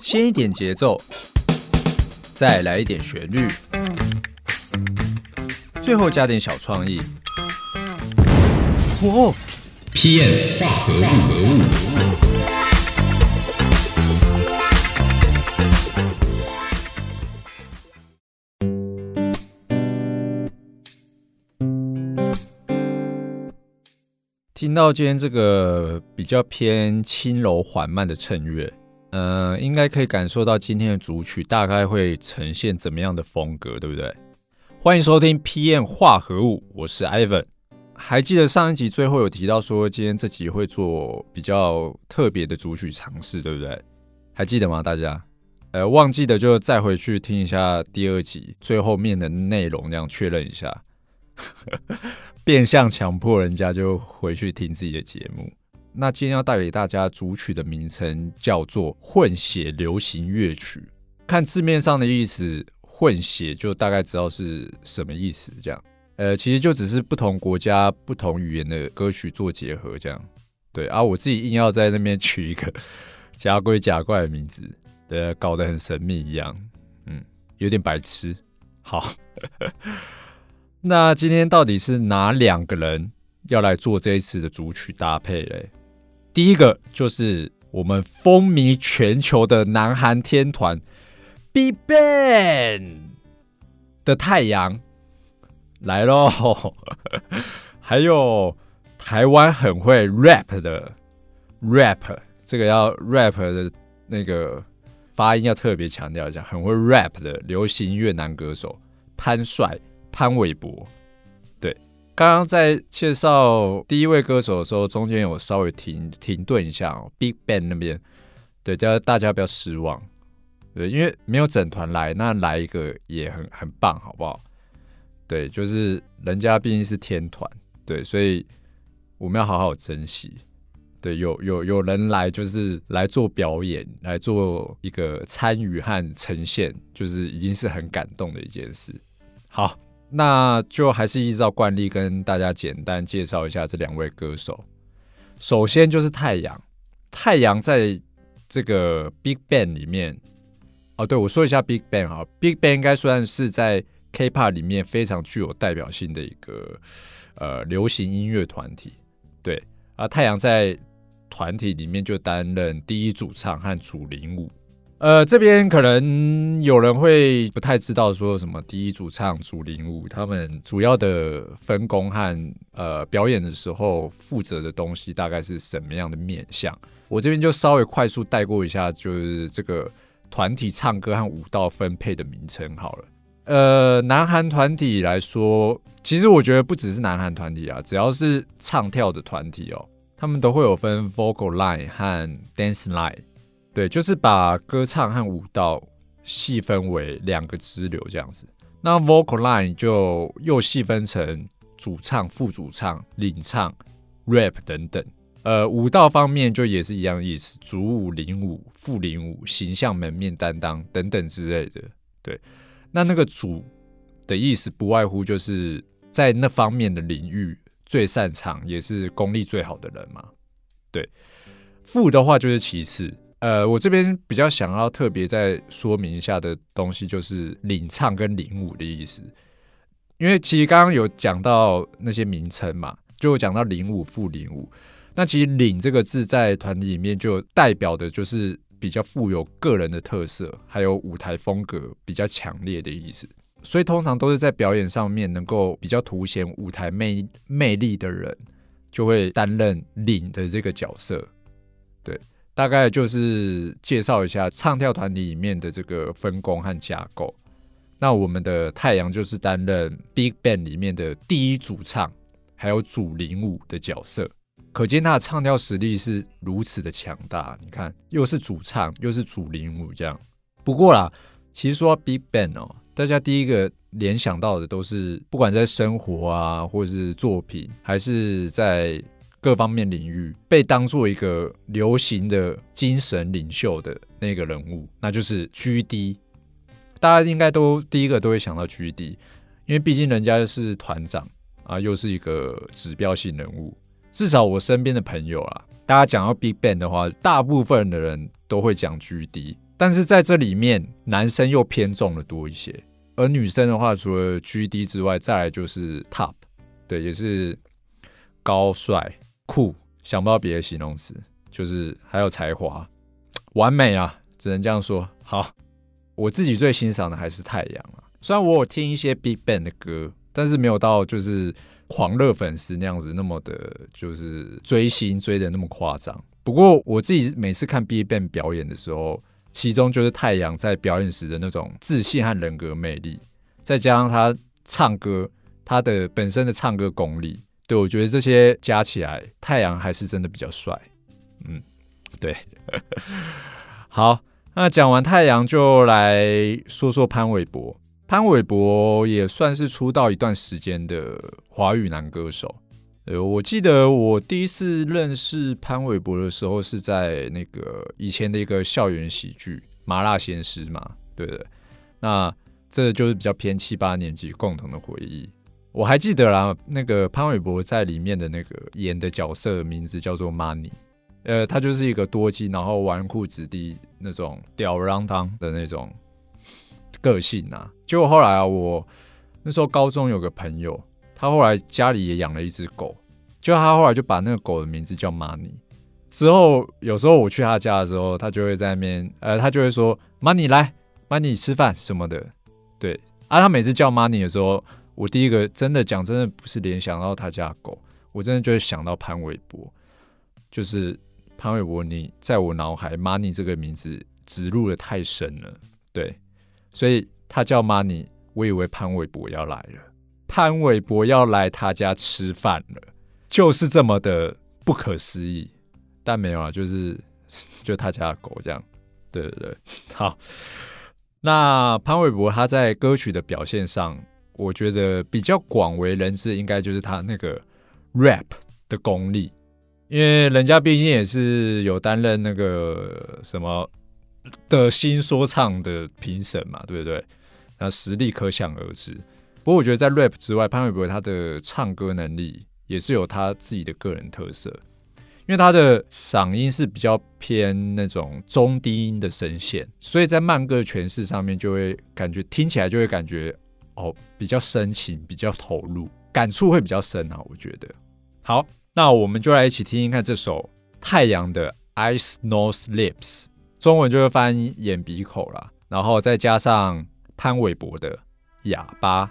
先一点节奏，再来一点旋律，最后加点小创意。哦，，P M 化合物。听到今天这个比较偏轻柔缓慢的衬乐，呃，应该可以感受到今天的主曲大概会呈现怎么样的风格，对不对？欢迎收听 PM 化合物，我是 Ivan。还记得上一集最后有提到说，今天这集会做比较特别的主曲尝试，对不对？还记得吗？大家？呃，忘记的就再回去听一下第二集最后面的内容，这样确认一下。变相强迫人家就回去听自己的节目。那今天要带给大家主曲的名称叫做混血流行乐曲。看字面上的意思，混血就大概知道是什么意思。这样，呃，其实就只是不同国家、不同语言的歌曲做结合，这样。对啊，我自己硬要在那边取一个假鬼假怪的名字，对，搞得很神秘一样。嗯，有点白痴。好。那今天到底是哪两个人要来做这一次的主曲搭配嘞？第一个就是我们风靡全球的南韩天团 BigBang 的太阳来喽，还有台湾很会 rap 的 rap，这个要 rap 的那个发音要特别强调一下，很会 rap 的流行乐男歌手潘帅。潘玮柏，刚刚在介绍第一位歌手的时候，中间有稍微停停顿一下哦。Big Bang 那边，对，叫大家不要失望，对，因为没有整团来，那来一个也很很棒，好不好？对，就是人家毕竟是天团，对，所以我们要好好珍惜。对，有有有人来，就是来做表演，来做一个参与和呈现，就是已经是很感动的一件事。好。那就还是依照惯例跟大家简单介绍一下这两位歌手。首先就是太阳，太阳在这个 Big Bang 里面，哦，对我说一下 Big Bang 啊，Big Bang 应该算是在 K-pop 里面非常具有代表性的一个呃流行音乐团体。对啊，太阳在团体里面就担任第一主唱和主领舞。呃，这边可能有人会不太知道说什么第一主唱、主领舞，他们主要的分工和呃表演的时候负责的东西大概是什么样的面向。我这边就稍微快速带过一下，就是这个团体唱歌和舞蹈分配的名称好了。呃，南韩团体来说，其实我觉得不只是南韩团体啊，只要是唱跳的团体哦，他们都会有分 vocal line 和 dance line。对，就是把歌唱和舞蹈细分为两个支流这样子。那 vocal line 就又细分成主唱、副主唱、领唱、rap 等等。呃，舞蹈方面就也是一样意思，主舞、领舞、副领舞、形象门面担当等等之类的。对，那那个主的意思不外乎就是在那方面的领域最擅长，也是功力最好的人嘛。对，副的话就是其次。呃，我这边比较想要特别再说明一下的东西，就是领唱跟领舞的意思。因为其实刚刚有讲到那些名称嘛，就讲到领舞、副领舞。那其实“领”这个字在团体里面就代表的就是比较富有个人的特色，还有舞台风格比较强烈的意思。所以通常都是在表演上面能够比较凸显舞台魅魅力的人，就会担任领的这个角色。对。大概就是介绍一下唱跳团体里面的这个分工和架构。那我们的太阳就是担任 Big Bang 里面的第一主唱，还有主领舞的角色。可见他的唱跳实力是如此的强大。你看，又是主唱，又是主领舞，这样。不过啦，其实说 Big Bang 哦，大家第一个联想到的都是，不管在生活啊，或是作品，还是在。各方面领域被当做一个流行的精神领袖的那个人物，那就是 G D。大家应该都第一个都会想到 G D，因为毕竟人家是团长啊，又是一个指标性人物。至少我身边的朋友啊，大家讲到 Big Bang 的话，大部分的人都会讲 G D。但是在这里面，男生又偏重的多一些，而女生的话，除了 GD 之外，再来就是 Top，对，也是高帅酷，想不到别的形容词，就是还有才华，完美啊，只能这样说。好，我自己最欣赏的还是太阳啊，虽然我有听一些 Big Bang 的歌，但是没有到就是狂热粉丝那样子那么的，就是追星追的那么夸张。不过我自己每次看 Big Bang 表演的时候，其中就是太阳在表演时的那种自信和人格魅力，再加上他唱歌，他的本身的唱歌功力，对我觉得这些加起来，太阳还是真的比较帅。嗯，对。好，那讲完太阳，就来说说潘玮柏。潘玮柏也算是出道一段时间的华语男歌手。呃，我记得我第一次认识潘玮柏的时候，是在那个以前的一个校园喜剧《麻辣鲜师》嘛，对不对？那这就是比较偏七八年级共同的回忆。我还记得啦，那个潘玮柏在里面的那个演的角色名字叫做 Money，呃，他就是一个多金，然后纨绔子弟那种吊儿郎当的那种个性啊。结果后来啊，我那时候高中有个朋友。他后来家里也养了一只狗，就他后来就把那个狗的名字叫 Money。之后有时候我去他家的时候，他就会在那边，呃，他就会说 Money 来，Money 吃饭什么的。对啊，他每次叫 Money 的时候，我第一个真的讲真的不是联想到他家狗，我真的就会想到潘玮柏，就是潘玮柏，你在我脑海 Money 这个名字植入的太深了。对，所以他叫 Money，我以为潘玮柏要来了。潘玮柏要来他家吃饭了，就是这么的不可思议。但没有啊，就是就他家的狗这样。对对对，好。那潘玮柏他在歌曲的表现上，我觉得比较广为人知，应该就是他那个 rap 的功力，因为人家毕竟也是有担任那个什么的新说唱的评审嘛，对不对？那实力可想而知。不过我觉得在 rap 之外，潘玮柏他的唱歌能力也是有他自己的个人特色，因为他的嗓音是比较偏那种中低音的声线，所以在慢歌诠释上面就会感觉听起来就会感觉哦比较深情，比较投入，感触会比较深啊。我觉得好，那我们就来一起听听看这首太阳的 Ice Nose Lips，中文就是翻眼鼻口啦，然后再加上潘玮柏的哑巴。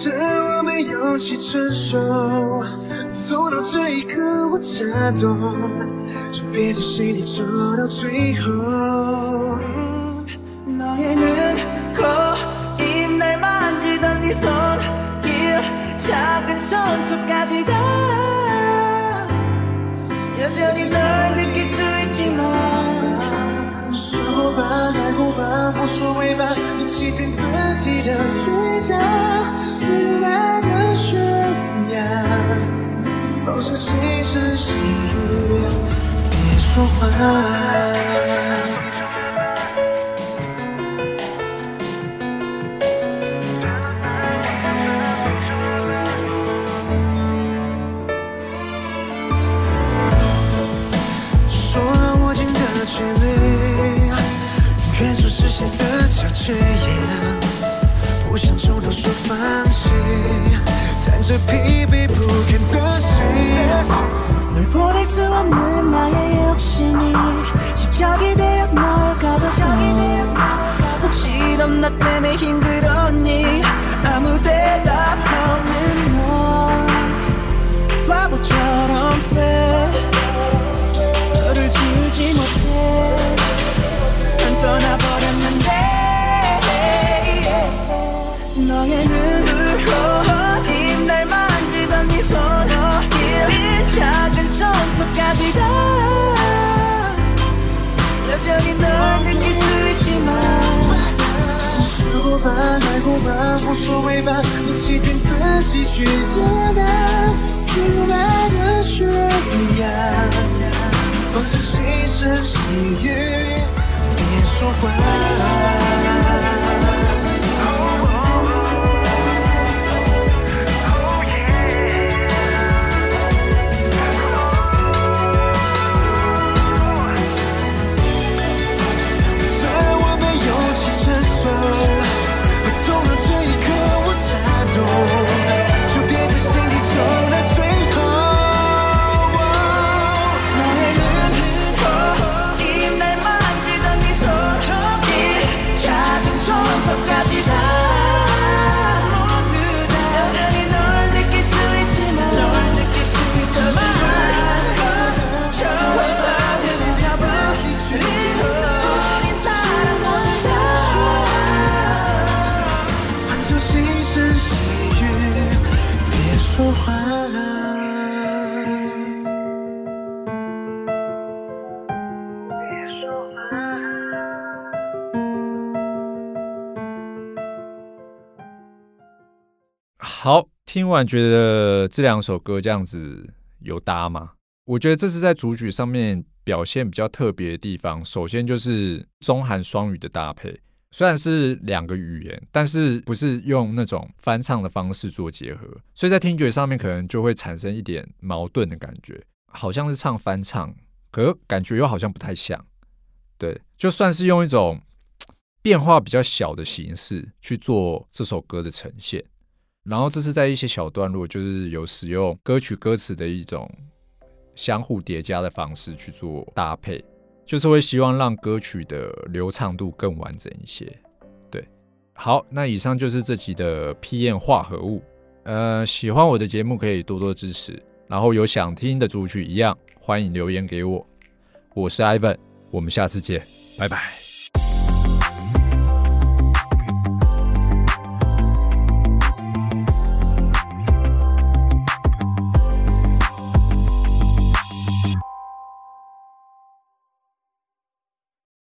这我没勇气承受，走到这一刻我才懂，就别在心里走到最后。欺骗自己的虚假。明白的悬崖，放下心事细雨，别说话。说了 握紧的距离，愿说实现的交集。不想冲动说放弃，弹着疲惫不堪的心。널보낼수없는나의욕심이집착이되어널가둬둬혹시넌나때문에힘들었니아무대답 无所谓吧，你欺骗自己去接纳，坠入爱的悬崖，放下心声细语，别说话。好，听完觉得这两首歌这样子有搭吗？我觉得这是在主曲上面表现比较特别的地方。首先就是中韩双语的搭配，虽然是两个语言，但是不是用那种翻唱的方式做结合，所以在听觉上面可能就会产生一点矛盾的感觉，好像是唱翻唱，可感觉又好像不太像。对，就算是用一种变化比较小的形式去做这首歌的呈现。然后这是在一些小段落，就是有使用歌曲歌词的一种相互叠加的方式去做搭配，就是会希望让歌曲的流畅度更完整一些。对，好，那以上就是这集的 PM 化合物。呃，喜欢我的节目可以多多支持，然后有想听的主曲一样，欢迎留言给我。我是 Ivan，我们下次见，拜拜。